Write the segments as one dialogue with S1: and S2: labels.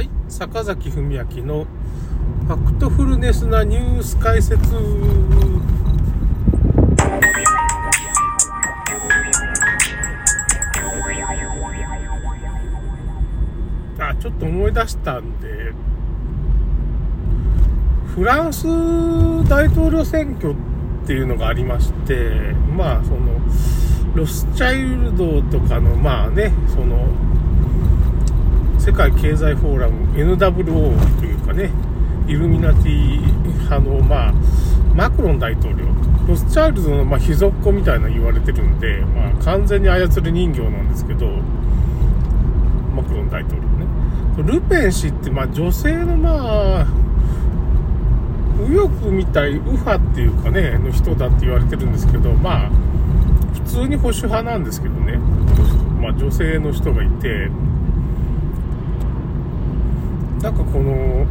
S1: はい、坂崎文明のファクトフルネスなニュース解説。あ、ちょっと思い出したんで、フランス大統領選挙っていうのがありまして、まあ、その、ロスチャイルドとかの、まあね、その、世界経済フォーラム NWO というかね、イルミナティ派の、まあ、マクロン大統領、ロスチャイルドの、まあ、秘蔵っ子みたいな言われてるんで、まあ、完全に操る人形なんですけど、マクロン大統領ね。ルペン氏って、まあ、女性の、まあ、右翼みたい、右派っていうかね、の人だって言われてるんですけど、まあ、普通に保守派なんですけどね、まあ、女性の人がいて、なんかこの、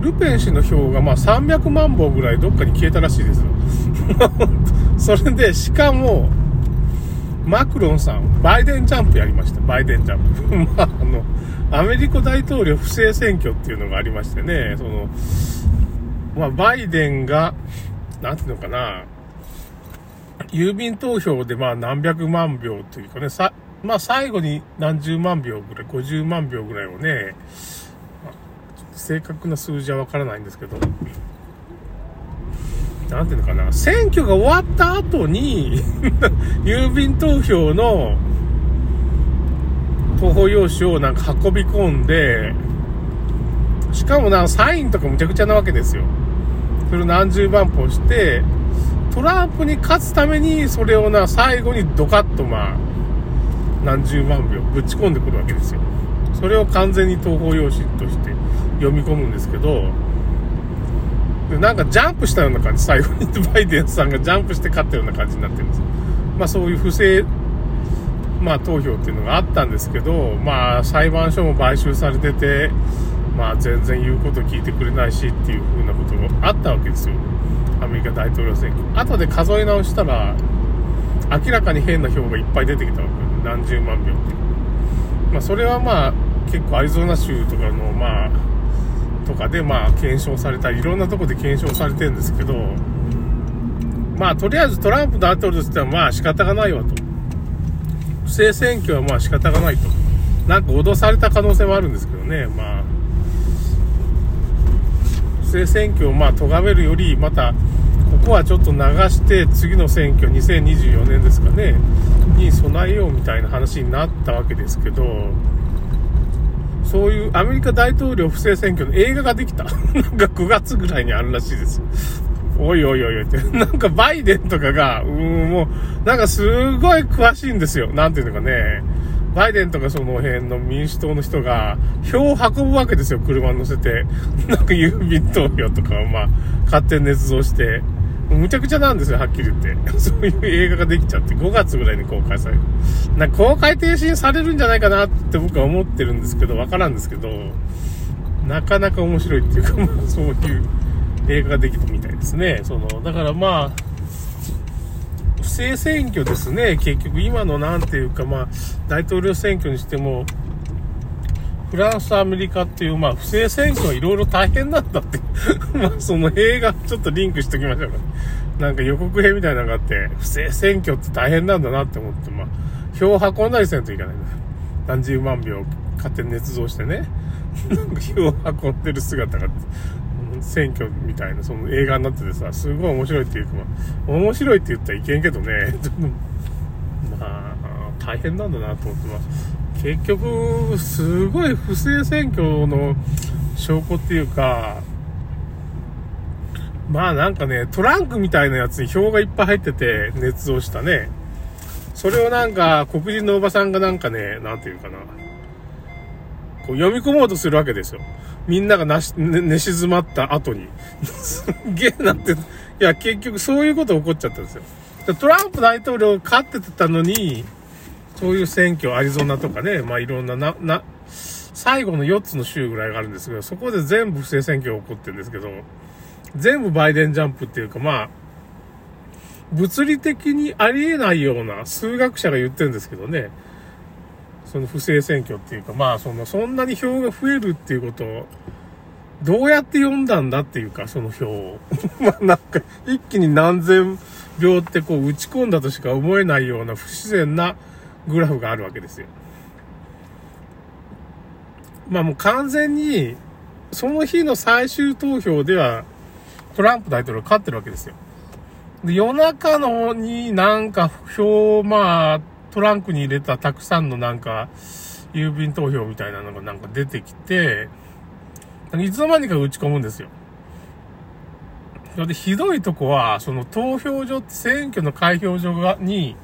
S1: ルペン氏の票がまあ300万本ぐらいどっかに消えたらしいですよ。それで、しかも、マクロンさん、バイデンジャンプやりました。バイデンジャンプ。まあ、あの、アメリカ大統領不正選挙っていうのがありましてね、その、まあ、バイデンが、なんていうのかな、郵便投票でまあ何百万票というかね、さ、まあ最後に何十万票ぐらい、50万票ぐらいをね、まあ正確な数字はわからないんですけど、なんていうのかな、選挙が終わった後に、郵便投票の投票用紙をなんか運び込んで、しかもなサインとかむちゃくちゃなわけですよ。それを何十万歩して、トランプに勝つために、それをな、最後にドカッとまあ、何十万秒ぶち込んでくるわけですよ。それを完全に投票用紙として読み込むんですけど、でなんかジャンプしたような感じ、最後にバイデンさんがジャンプして勝ったような感じになってるんですよ。まあそういう不正、まあ投票っていうのがあったんですけど、まあ裁判所も買収されてて、まあ全然言うこと聞いてくれないしっていう風なことがあったわけですよ。アメリカ大統領選挙。後で数え直したら、明らかに変な票がいっぱい出てきたわけ何十万票っていう。まあそれはまあ結構アリゾナ州とかのまあ、とかでまあ検証されたり、いろんなとこで検証されてるんですけど、まあとりあえずトランプ大統領としてはまあ仕方がないわと。不正選挙はまあ仕方がないと。なんか脅された可能性もあるんですけどね、まあ。不正選挙をまあ咎めるより、また、ここはちょっと流して、次の選挙、2024年ですかね、に備えようみたいな話になったわけですけど、そういうアメリカ大統領不正選挙の映画ができた。なんか9月ぐらいにあるらしいです。おいおいおいおいって。なんかバイデンとかが、うん、もう、なんかすごい詳しいんですよ。なんていうのかね。バイデンとかその辺の民主党の人が、票を運ぶわけですよ、車に乗せて。なんか郵便投票とかをまあ、勝手に捏造して。むちゃくちゃなんですよ、はっきり言って。そういう映画ができちゃって、5月ぐらいに公開される。な公開停止されるんじゃないかなって僕は思ってるんですけど、わからんですけど、なかなか面白いっていうか、まあ、そういう映画ができたみたいですね。その、だからまあ、不正選挙ですね。結局今のなんていうかまあ、大統領選挙にしても、フランス、アメリカっていう、まあ、不正選挙はいろいろ大変なんだって。まあ、その映画ちょっとリンクしときましょうか。なんか予告編みたいなのがあって、不正選挙って大変なんだなって思って、まあ、票を運んだりせんといけないんだ。何十万票勝手に捏造してね。なんか票を運んでる姿が、選挙みたいな、その映画になっててさ、すごい面白いっていうか、まあ、面白いって言ったらいけんけどね。まあ、大変なんだなと思ってます。結局、すごい不正選挙の証拠っていうか、まあなんかね、トランクみたいなやつに票がいっぱい入ってて、捏造したね。それをなんか、黒人のおばさんがなんかね、なんていうかな。こう読み込もうとするわけですよ。みんながなし、ね、寝静まった後に。すっげえなって、いや、結局そういうこと起こっちゃったんですよ。トランプ大統領勝ってたのに、そういう選挙、アリゾナとかね、まあいろんな、な、な、最後の4つの州ぐらいがあるんですけど、そこで全部不正選挙が起こってるんですけど、全部バイデンジャンプっていうか、まあ、物理的にありえないような数学者が言ってるんですけどね、その不正選挙っていうか、まあ、その、そんなに票が増えるっていうことを、どうやって読んだんだっていうか、その票を。まあ、なんか、一気に何千票ってこう打ち込んだとしか思えないような不自然なグラフがあるわけですよ。まあもう完全に、その日の最終投票では、トランプ大統領勝ってるわけですよ。で、夜中のになんか票、まあ、トランクに入れたたくさんのなんか、郵便投票みたいなのがなんか出てきて、いつの間にか打ち込むんですよ。それでひどいとこは、その投票所、選挙の開票所が、に、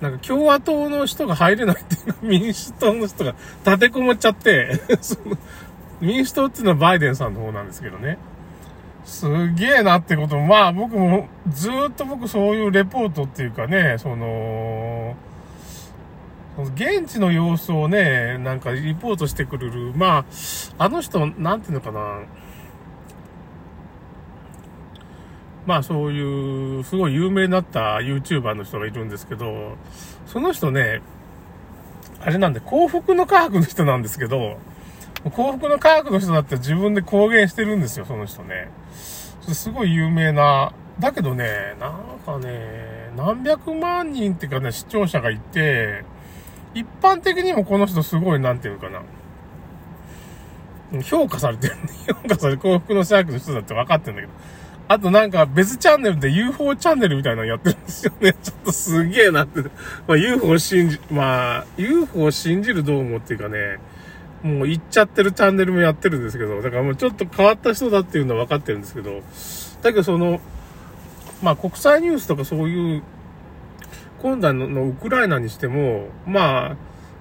S1: なんか共和党の人が入れないっていうか、民主党の人が立てこもっちゃって その、民主党っていうのはバイデンさんの方なんですけどね。すげえなってことも、まあ僕もずっと僕そういうレポートっていうかね、その、現地の様子をね、なんかリポートしてくれる、まあ、あの人、なんていうのかな、まあそういう、すごい有名になった YouTuber の人がいるんですけど、その人ね、あれなんで、幸福の科学の人なんですけど、幸福の科学の人だって自分で公言してるんですよ、その人ね。すごい有名な、だけどね、なんかね、何百万人っていうかね、視聴者がいて、一般的にもこの人すごい、なんていうかな、評価されてる、ね評価される幸福の科学の人だって分かってるんだけど、あとなんか別チャンネルで UFO チャンネルみたいなのやってるんですよね。ちょっとすげえなって。まあ UFO 信じ、まあ UFO 信じるどう思っていうかね、もう行っちゃってるチャンネルもやってるんですけど、だからもうちょっと変わった人だっていうのは分かってるんですけど、だけどその、まあ国際ニュースとかそういう、今度のウクライナにしても、まあ、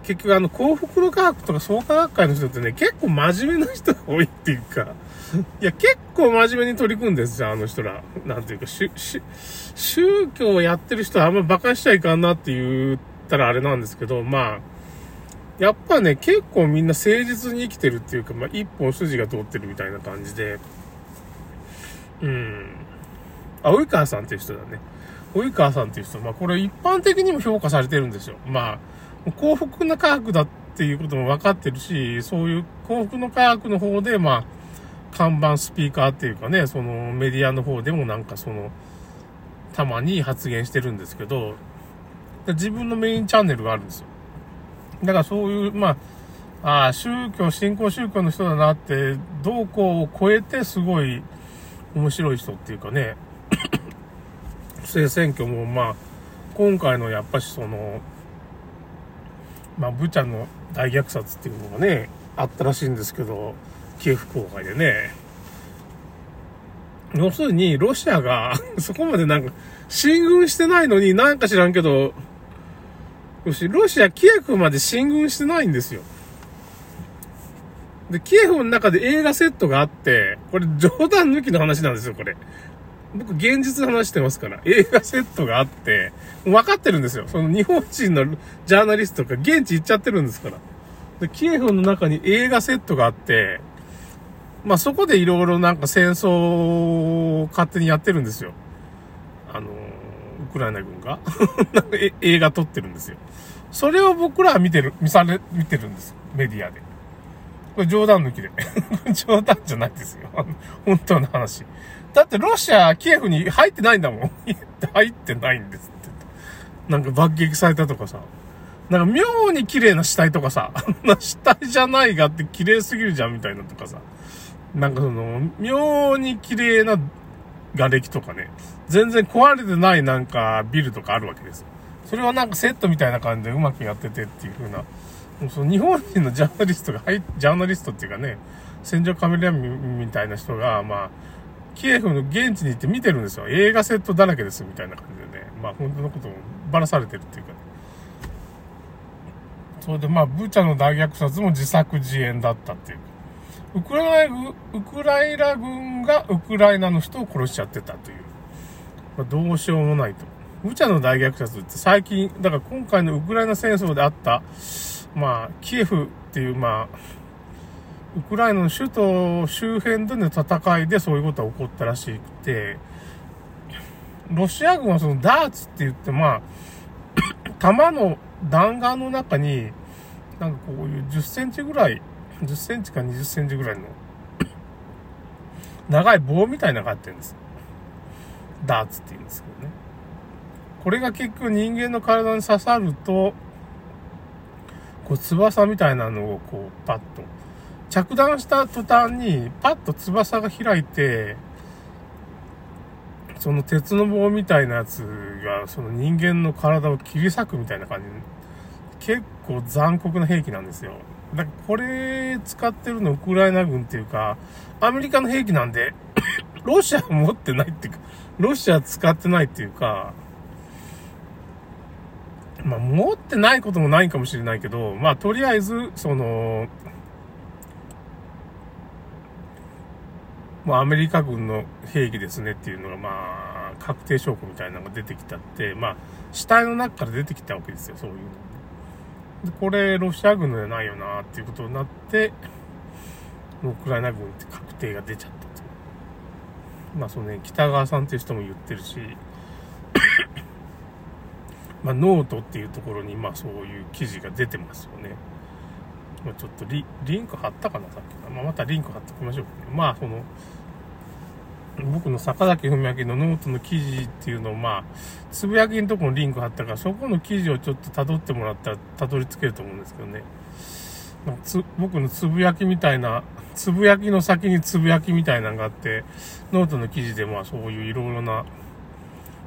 S1: 結局あの幸福の科学とか創価学会の人ってね、結構真面目な人が多いっていうか、いや、結構真面目に取り組んでるんですよ、あの人ら。なんていうか、し、し、宗教をやってる人はあんま馬鹿しちゃいかんなって言ったらあれなんですけど、まあ、やっぱね、結構みんな誠実に生きてるっていうか、まあ、一本筋が通ってるみたいな感じで、うん。あ、及川さんっていう人だね。及川さんっていう人、まあ、これ一般的にも評価されてるんですよ。まあ、幸福な科学だっていうことも分かってるし、そういう幸福の科学の方で、まあ、看板スピーカーっていうかね、そのメディアの方でもなんかその、たまに発言してるんですけど、自分のメインチャンネルがあるんですよ。だからそういう、まあ、ああ、宗教、信仰宗教の人だなって、どうこうを超えてすごい面白い人っていうかね、不正選挙もまあ、今回のやっぱしその、まあ、ブチャの大虐殺っていうのがね、あったらしいんですけど、キエフ郊外でね。要するに、ロシアが そこまでなんか、進軍してないのになんか知らんけど、ロシア、キエフまで進軍してないんですよ。で、キエフの中で映画セットがあって、これ冗談抜きの話なんですよ、これ。僕、現実話してますから。映画セットがあって、分かってるんですよ。その日本人のジャーナリストが現地行っちゃってるんですから。で、キエフの中に映画セットがあって、まあそこでいろいろなんか戦争を勝手にやってるんですよ。あの、ウクライナ軍が 映画撮ってるんですよ。それを僕らは見てる、見され、見てるんですメディアで。これ冗談抜きで。冗談じゃないですよ。本当の話。だってロシア、キエフに入ってないんだもん。入ってないんですって。なんか爆撃されたとかさ。なんか妙に綺麗な死体とかさ、あんな死体じゃないがって綺麗すぎるじゃんみたいなとかさ。なんかその、妙に綺麗な瓦礫とかね、全然壊れてないなんかビルとかあるわけです。それはなんかセットみたいな感じでうまくやっててっていう風な、もうその日本人のジャーナリストが、はい、ジャーナリストっていうかね、戦場カメラみたいな人が、まあ、キエフの現地に行って見てるんですよ。映画セットだらけですみたいな感じでね、まあ本当のこともばらされてるっていうかね。それでまあ、ブチャの大虐殺も自作自演だったっていうウクライナ、ウクライナ軍がウクライナの人を殺しちゃってたという。まあ、どうしようもないと。ブチャの大虐殺って最近、だから今回のウクライナ戦争であった、まあ、キエフっていう、まあ、ウクライナの首都周辺での戦いでそういうことが起こったらしくて、ロシア軍はそのダーツって言って、まあ、弾 の弾丸の中に、なんかこういう10センチぐらい、10センチか20センチぐらいの、長い棒みたいなのがあってるんです。ダーツって言うんですけどね。これが結局人間の体に刺さると、こう翼みたいなのをこうパッと、着弾した途端にパッと翼が開いて、その鉄の棒みたいなやつが、その人間の体を切り裂くみたいな感じ結構残酷な兵器なんですよ。だからこれ使ってるのウクライナ軍っていうか、アメリカの兵器なんで、ロシア持ってないっていうか、ロシア使ってないっていうか、まあ持ってないこともないかもしれないけど、まあとりあえず、その、もうアメリカ軍の兵器ですねっていうのが、まあ、確定証拠みたいなのが出てきたって、まあ、死体の中から出てきたわけですよ、そういうの。で、これ、ロシア軍のじゃないよなっていうことになって、ウクライナ軍って確定が出ちゃったと。まあ、そのね、北川さんっていう人も言ってるし、まあ、ノートっていうところに、まあ、そういう記事が出てますよね。まあ、ちょっとリンク貼ったかな、さっき。まあ、またリンク貼っておきましょう、ね。まあ、その、僕の坂崎文明のノートの記事っていうのを、まあ、つぶやきのところのリンク貼ったから、そこの記事をちょっと辿ってもらったら、たどり着けると思うんですけどね。まあ、つ僕のつぶやきみたいな、つぶやきの先につぶやきみたいなのがあって、ノートの記事でまあそういういろいろな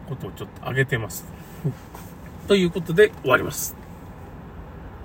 S1: ことをちょっと上げてます。ということで終わります。